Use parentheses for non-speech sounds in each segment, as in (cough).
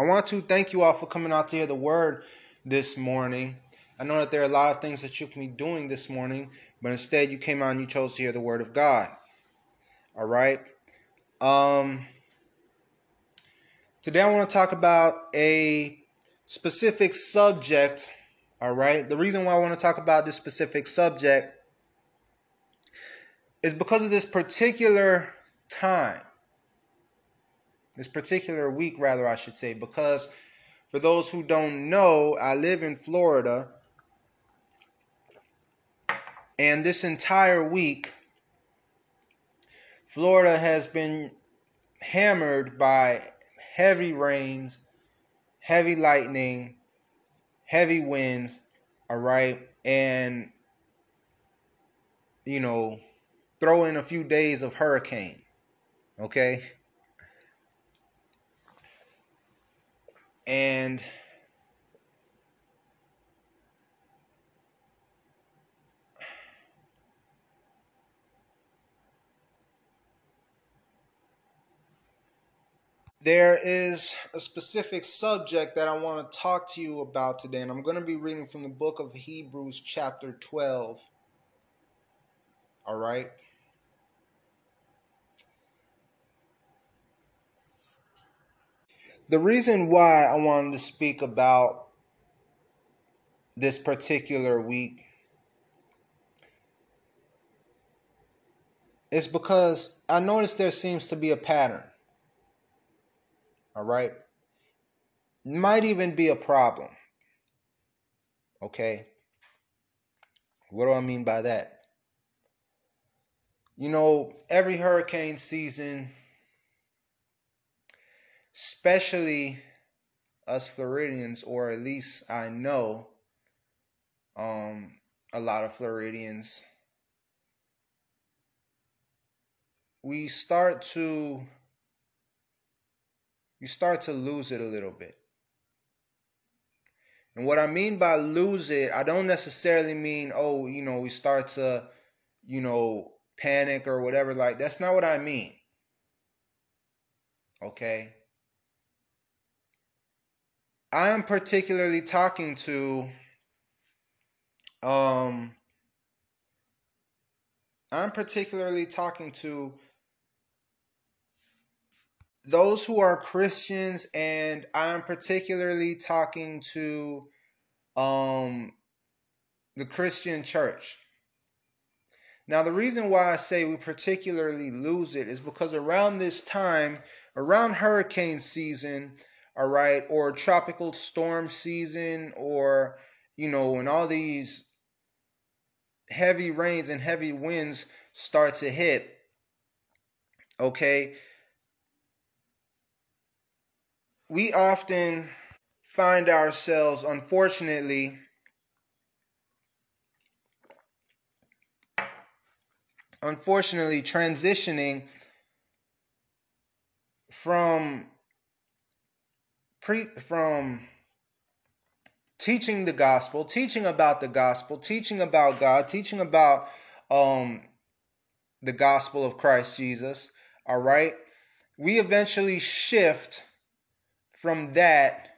I want to thank you all for coming out to hear the word this morning. I know that there are a lot of things that you can be doing this morning, but instead you came out and you chose to hear the word of God. All right. Um, today I want to talk about a specific subject. All right. The reason why I want to talk about this specific subject is because of this particular time, this particular week, rather, I should say, because for those who don't know, I live in Florida. And this entire week, Florida has been hammered by heavy rains, heavy lightning, heavy winds, all right? And, you know, throw in a few days of hurricane, okay? And there is a specific subject that I want to talk to you about today, and I'm going to be reading from the book of Hebrews, chapter 12. All right. The reason why I wanted to speak about this particular week is because I noticed there seems to be a pattern. All right. Might even be a problem. Okay. What do I mean by that? You know, every hurricane season especially us Floridians, or at least I know um, a lot of Floridians, we start to you start to lose it a little bit. And what I mean by lose it, I don't necessarily mean, oh, you know, we start to, you know, panic or whatever. Like, that's not what I mean. Okay? I am particularly talking to um I'm particularly talking to those who are Christians and I'm particularly talking to um the Christian church. Now the reason why I say we particularly lose it is because around this time, around hurricane season, all right, or tropical storm season, or, you know, when all these heavy rains and heavy winds start to hit, okay, we often find ourselves, unfortunately, unfortunately transitioning from pre from teaching the gospel, teaching about the gospel, teaching about God, teaching about um the gospel of Christ Jesus, all right? We eventually shift from that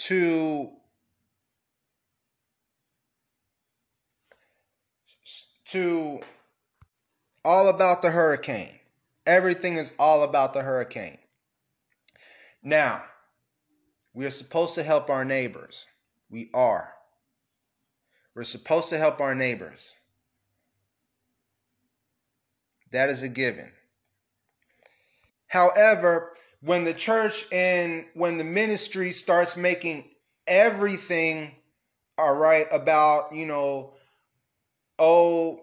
to to all about the hurricane. Everything is all about the hurricane. Now, we are supposed to help our neighbors. We are. We're supposed to help our neighbors. That is a given. However, when the church and when the ministry starts making everything all right about, you know, oh,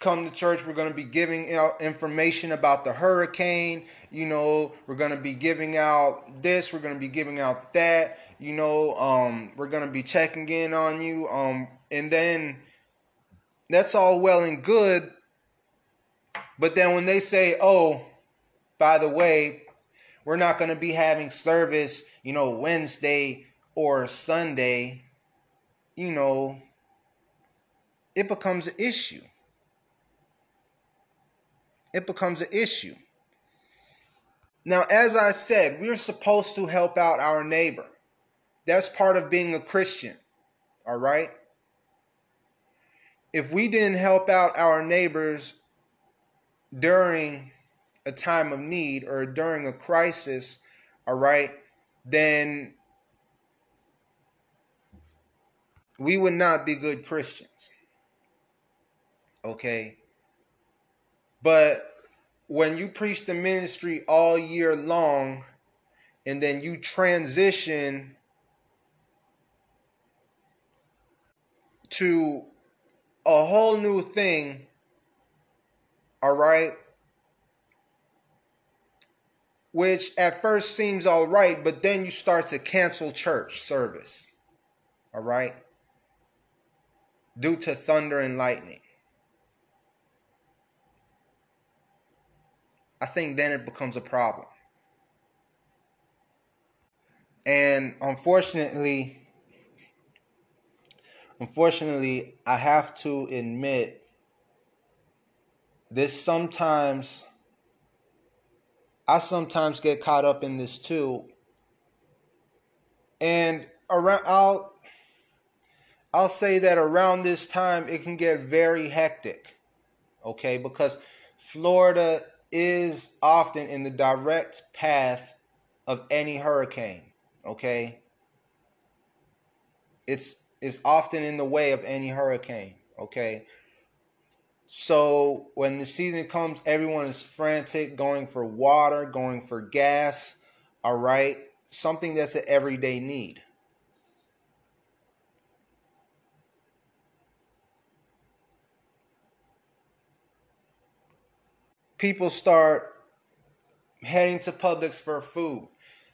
come to church, we're going to be giving out information about the hurricane. You know, we're going to be giving out this, we're going to be giving out that. You know, um, we're going to be checking in on you. Um, and then that's all well and good. But then when they say, oh, by the way, we're not going to be having service, you know, Wednesday or Sunday, you know, it becomes an issue it becomes an issue. Now, as I said, we're supposed to help out our neighbor. That's part of being a Christian. All right? If we didn't help out our neighbors during a time of need or during a crisis, all right, then we would not be good Christians. Okay? But when you preach the ministry all year long and then you transition to a whole new thing, all right, which at first seems all right, but then you start to cancel church service, all right, due to thunder and lightning. I think then it becomes a problem. And unfortunately, unfortunately, I have to admit this sometimes I sometimes get caught up in this too. And around I'll I'll say that around this time it can get very hectic. Okay? Because Florida is often in the direct path of any hurricane, okay? It's it's often in the way of any hurricane, okay? So when the season comes, everyone is frantic, going for water, going for gas, all right? Something that's an everyday need. People start heading to Publix for food.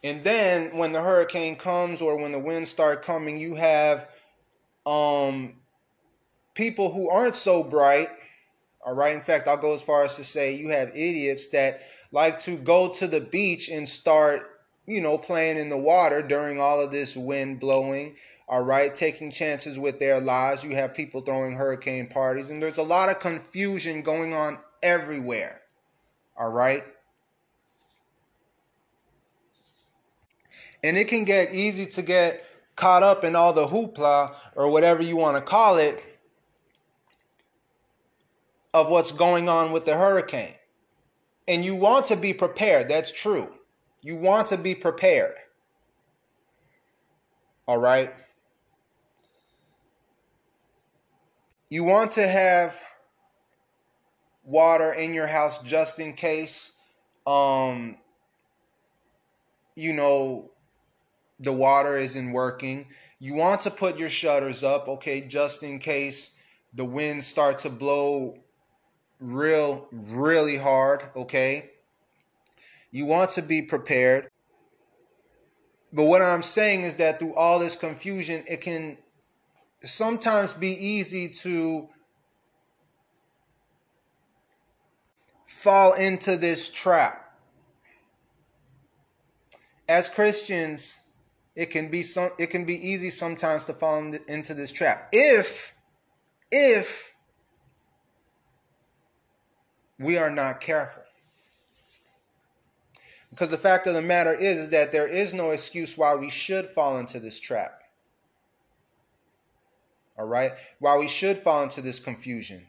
And then when the hurricane comes or when the winds start coming, you have um, people who aren't so bright. All right. In fact, I'll go as far as to say you have idiots that like to go to the beach and start, you know, playing in the water during all of this wind blowing. All right. Taking chances with their lives. You have people throwing hurricane parties. And there's a lot of confusion going on everywhere. All right. And it can get easy to get caught up in all the hoopla or whatever you want to call it of what's going on with the hurricane. And you want to be prepared. That's true. You want to be prepared. All right. You want to have water in your house just in case um you know the water isn't working. You want to put your shutters up okay just in case the wind starts to blow real really hard okay? You want to be prepared. But what i'm saying is that through all this confusion it can sometimes be easy to fall into this trap. As Christians, it can be some it can be easy sometimes to fall into this trap if if we are not careful. Because the fact of the matter is, is that there is no excuse why we should fall into this trap. All right? Why we should fall into this confusion.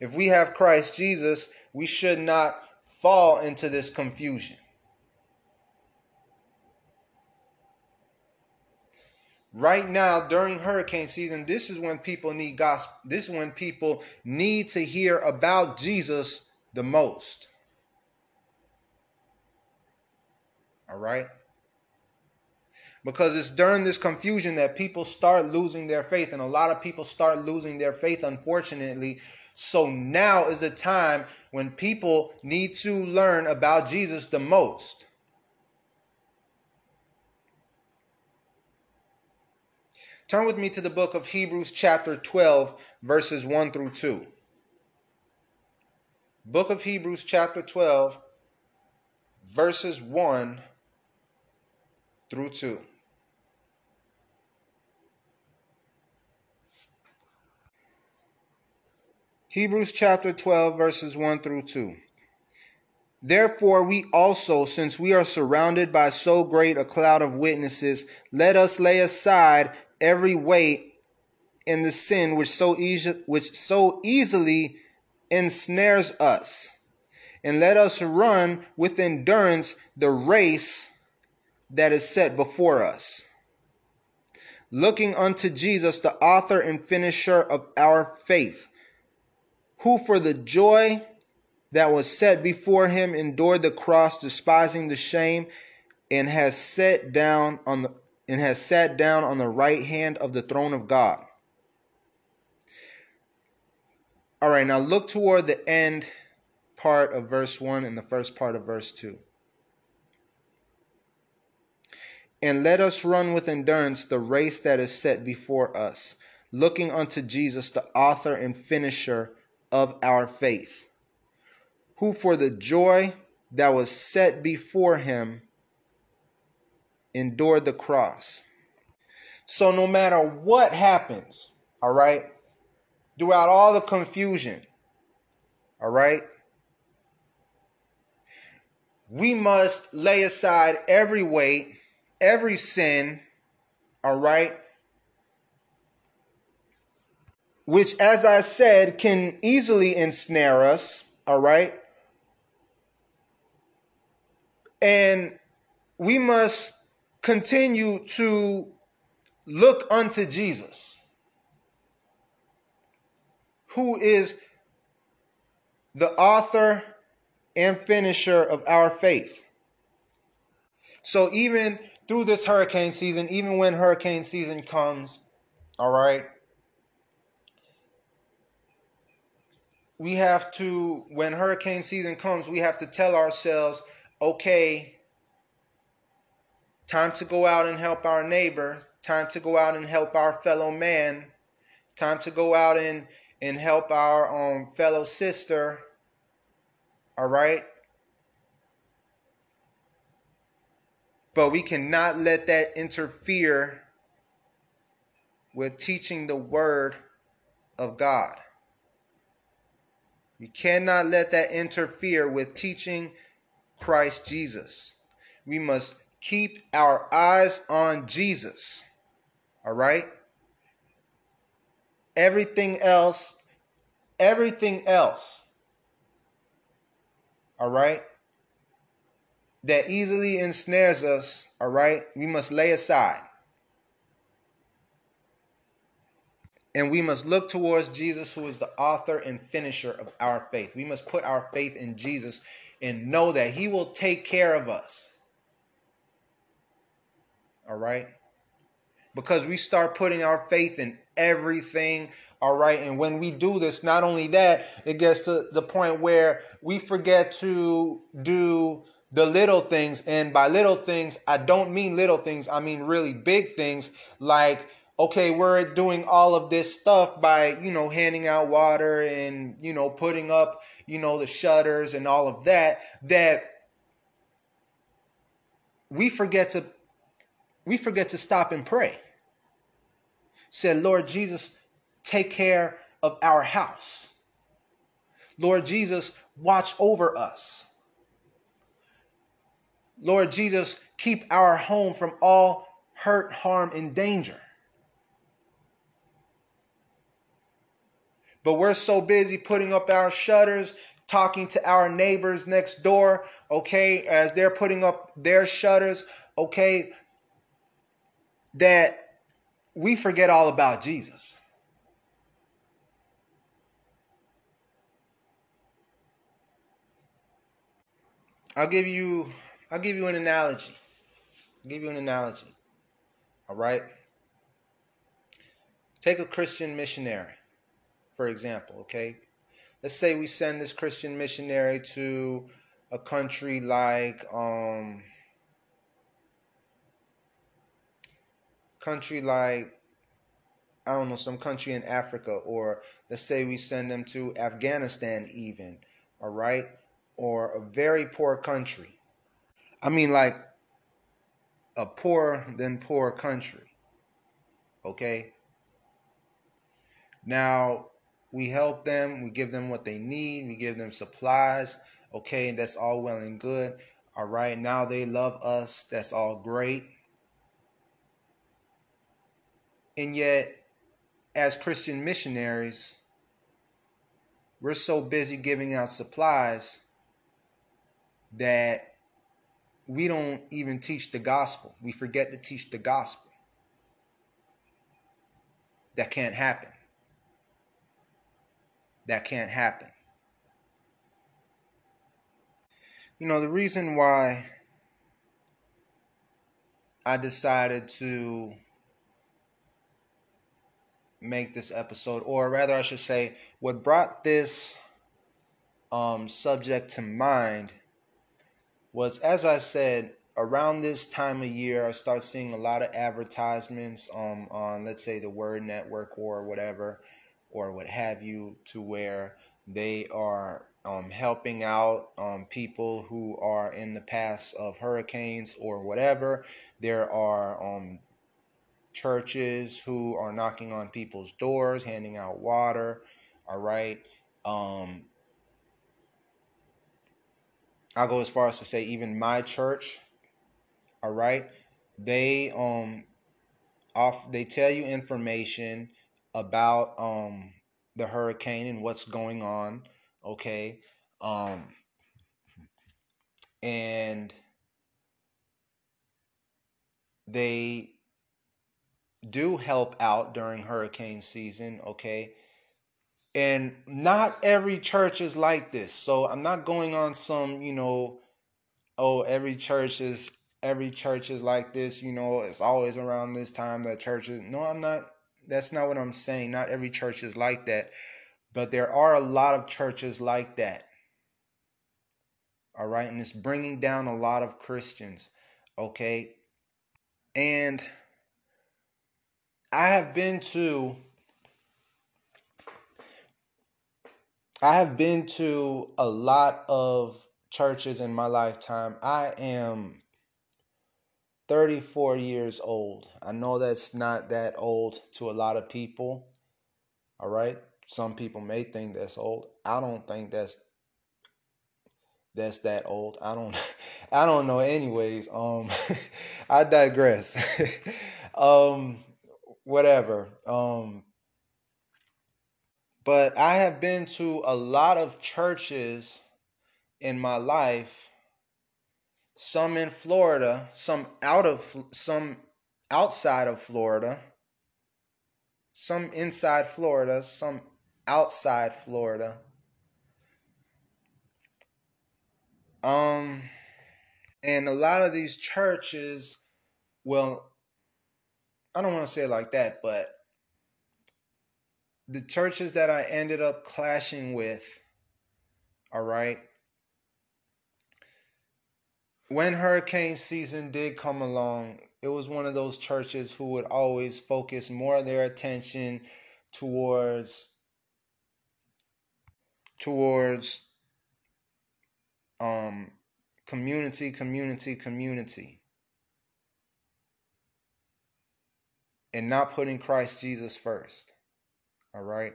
If we have Christ Jesus, we should not fall into this confusion. Right now, during hurricane season, this is when people need gospel. This is when people need to hear about Jesus the most. All right? Because it's during this confusion that people start losing their faith, and a lot of people start losing their faith, unfortunately, so now is the time when people need to learn about Jesus the most. Turn with me to the book of Hebrews, chapter 12, verses 1 through 2. Book of Hebrews, chapter 12, verses 1 through 2. Hebrews chapter 12, verses 1 through 2. Therefore, we also, since we are surrounded by so great a cloud of witnesses, let us lay aside every weight and the sin which so easy, which so easily ensnares us, and let us run with endurance the race that is set before us. Looking unto Jesus, the author and finisher of our faith, who for the joy that was set before him endured the cross despising the shame and has sat down on the and has sat down on the right hand of the throne of God. All right, now look toward the end part of verse 1 and the first part of verse 2. And let us run with endurance the race that is set before us, looking unto Jesus, the author and finisher of our faith who for the joy that was set before him endured the cross. So, no matter what happens, all right, throughout all the confusion, all right, we must lay aside every weight, every sin, all right, which, as I said, can easily ensnare us, all right, and we must continue to look unto Jesus, who is the author and finisher of our faith. So, even through this hurricane season, even when hurricane season comes, all right, we have to, when hurricane season comes, we have to tell ourselves, okay, time to go out and help our neighbor, time to go out and help our fellow man, time to go out and, and help our um, fellow sister. All right? But we cannot let that interfere with teaching the word of God. We cannot let that interfere with teaching Christ Jesus. We must keep our eyes on Jesus. All right? Everything else, everything else, all right, that easily ensnares us, all right, we must lay aside. And we must look towards Jesus, who is the author and finisher of our faith. We must put our faith in Jesus and know that He will take care of us. All right? Because we start putting our faith in everything. All right. And when we do this, not only that, it gets to the point where we forget to do the little things. And by little things, I don't mean little things, I mean really big things like okay, we're doing all of this stuff by, you know, handing out water and, you know, putting up, you know, the shutters and all of that, that we forget to we forget to stop and pray. Said, Lord Jesus, take care of our house. Lord Jesus, watch over us. Lord Jesus, keep our home from all hurt, harm, and danger. But we're so busy putting up our shutters, talking to our neighbors next door, okay, as they're putting up their shutters, okay, that we forget all about Jesus. I'll give you I'll give you an analogy. I'll give you an analogy. All right? Take a Christian missionary for example, okay? Let's say we send this Christian missionary to a country like um country like I don't know, some country in Africa, or let's say we send them to Afghanistan, even, all right, or a very poor country. I mean, like a poor than poor country, okay? Now, we help them, we give them what they need, we give them supplies, Okay, that's all well and good. All right, now they love us. That's all great. And yet, as Christian missionaries, we're so busy giving out supplies that we don't even teach the gospel. We forget to teach the gospel. That can't happen. That can't happen. You know, the reason why I decided to make this episode, or rather, I should say, what brought this um, subject to mind was, as I said, around this time of year, I start seeing a lot of advertisements um, on, let's say, the Word Network or whatever, or what have you, to where they are um, helping out um, people who are in the paths of hurricanes or whatever. There are um, churches who are knocking on people's doors, handing out water. All right. Um, I'll go as far as to say even my church. All right. They um off they tell you information about um the hurricane and what's going on. Okay. Um and they do help out during hurricane season, okay? And not every church is like this. So I'm not going on some, you know, oh, every church is every church is like this, you know, it's always around this time that churches No, I'm not that's not what I'm saying. Not every church is like that. But there are a lot of churches like that. All right, and it's bringing down a lot of Christians, okay? And I have been to I have been to a lot of churches in my lifetime. I am 34 years old. I know that's not that old to a lot of people. All right? Some people may think that's old. I don't think that's that's that old. I don't (laughs) I don't know anyways. Um (laughs) I digress. (laughs) um whatever. Um, but I have been to a lot of churches in my life. Some in Florida, some out of some outside of Florida, some inside Florida, some outside Florida. Um, and a lot of these churches, well, I don't want to say it like that, but the churches that I ended up clashing with, all right, when hurricane season did come along, it was one of those churches who would always focus more of their attention towards towards um community community community and not putting Christ Jesus first. All right.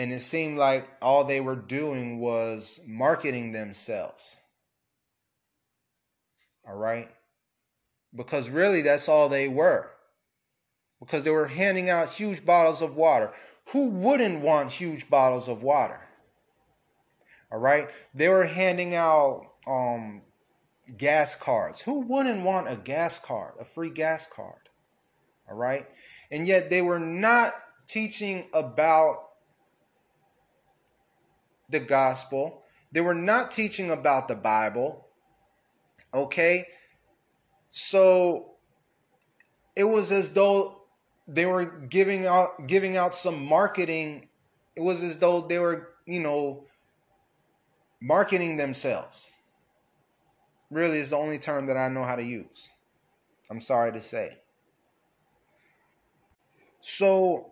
And it seemed like all they were doing was marketing themselves. All right. Because really, that's all they were. Because they were handing out huge bottles of water. Who wouldn't want huge bottles of water? All right. They were handing out um, gas cards. Who wouldn't want a gas card, a free gas card? All right. And yet they were not teaching about the gospel. They were not teaching about the Bible. Okay. So it was as though they were giving out giving out some marketing. It was as though they were, you know, marketing themselves really is the only term that I know how to use. I'm sorry to say. So,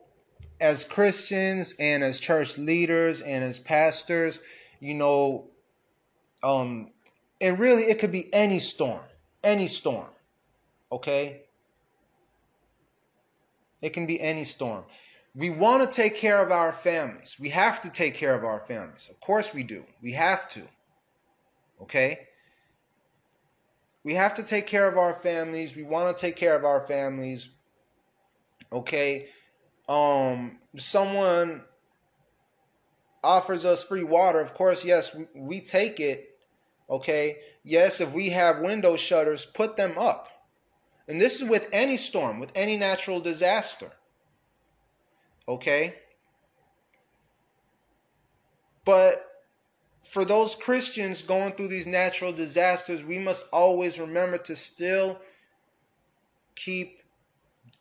as Christians and as church leaders and as pastors, you know, um, and really it could be any storm, any storm, okay? It can be any storm. we want to take care of our families. We have to take care of our families. Of course we do. We have to. Okay? We have to take care of our families. We want to take care of our families. Okay? Um someone offers us free water, of course, yes, we, we take it. Okay? Yes, if we have window shutters, put them up. And this is with any storm, with any natural disaster. Okay? But for those Christians going through these natural disasters, we must always remember to still keep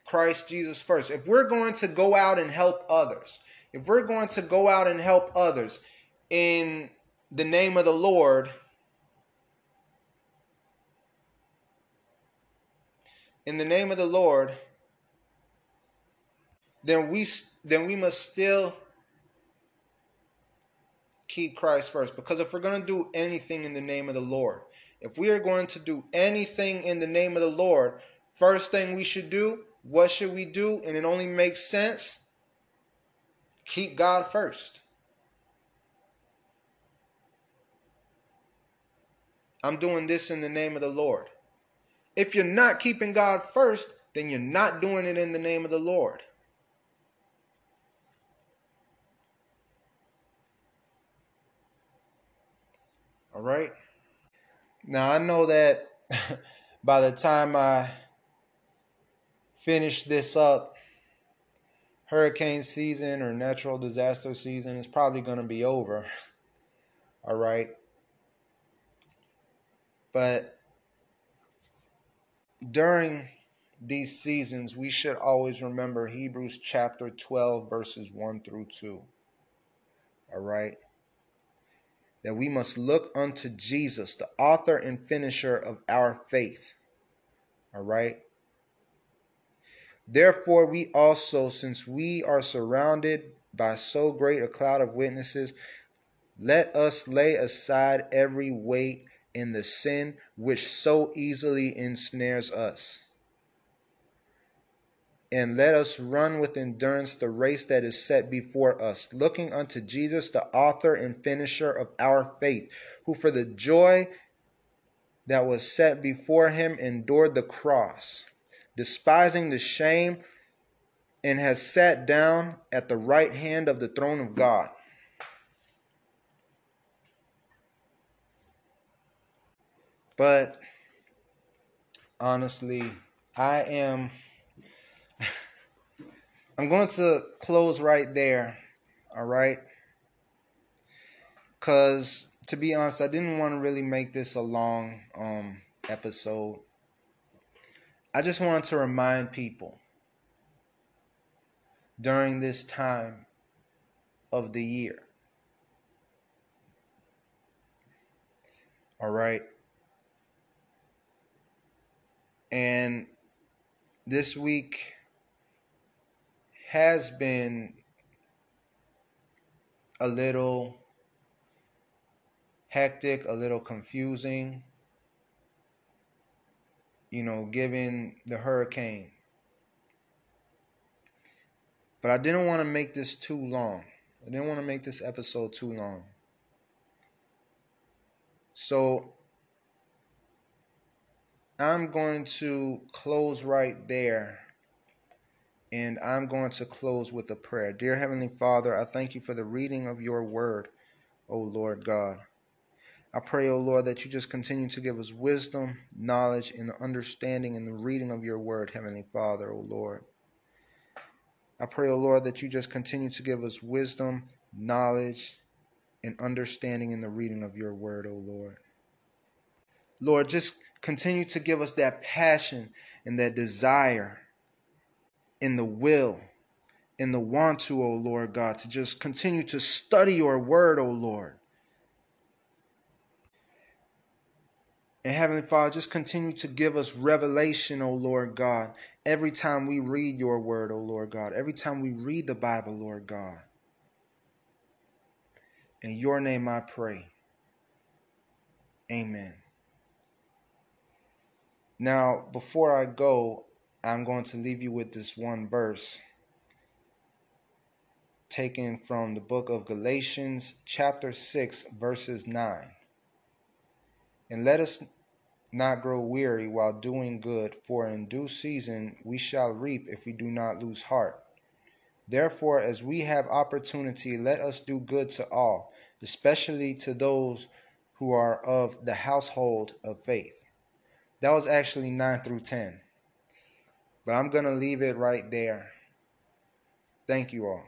Christ Jesus first. If we're going to go out and help others, if we're going to go out and help others in the name of the Lord, in the name of the Lord, then we then we must still keep Christ first. Because if we're going to do anything in the name of the Lord, if we are going to do anything in the name of the Lord, first thing we should do, what should we do? And it only makes sense. Keep God first. I'm doing this in the name of the Lord. If you're not keeping God first, then you're not doing it in the name of the Lord. All right. Now I know that (laughs) by the time I finish this up, hurricane season or natural disaster season is probably going to be over. (laughs) All right. But during these seasons, we should always remember Hebrews chapter 12, verses 1 through 2. All right that we must look unto Jesus, the author and finisher of our faith. All right. Therefore, we also, since we are surrounded by so great a cloud of witnesses, let us lay aside every weight in the sin which so easily ensnares us. And let us run with endurance the race that is set before us, looking unto Jesus, the author and finisher of our faith, who for the joy that was set before him endured the cross, despising the shame, and has sat down at the right hand of the throne of God. But honestly, I am (laughs) I'm going to close right there. All right. Because to be honest, I didn't want to really make this a long um, episode. I just wanted to remind people during this time of the year. All right. And this week, has been a little hectic, a little confusing, you know, given the hurricane. But I didn't want to make this too long. I didn't want to make this episode too long. So I'm going to close right there and I'm going to close with a prayer. Dear Heavenly Father, I thank you for the reading of your word, O Lord God. I pray, O Lord, that you just continue to give us wisdom, knowledge, and the understanding in the reading of your word, Heavenly Father, O Lord. I pray, O Lord, that you just continue to give us wisdom, knowledge, and understanding in the reading of your word, O Lord. Lord, just continue to give us that passion and that desire in the will, in the want to, O Lord God, to just continue to study your word, O Lord. And Heavenly Father, just continue to give us revelation, O Lord God, every time we read your word, O Lord God, every time we read the Bible, Lord God. In your name I pray. Amen. Now, before I go, I'm going to leave you with this one verse. taken from the book of Galatians, chapter 6, verses 9. And let us not grow weary while doing good, for in due season we shall reap if we do not lose heart. Therefore, as we have opportunity, let us do good to all, especially to those who are of the household of faith. That was actually 9 through 10. But I'm going to leave it right there. Thank you all.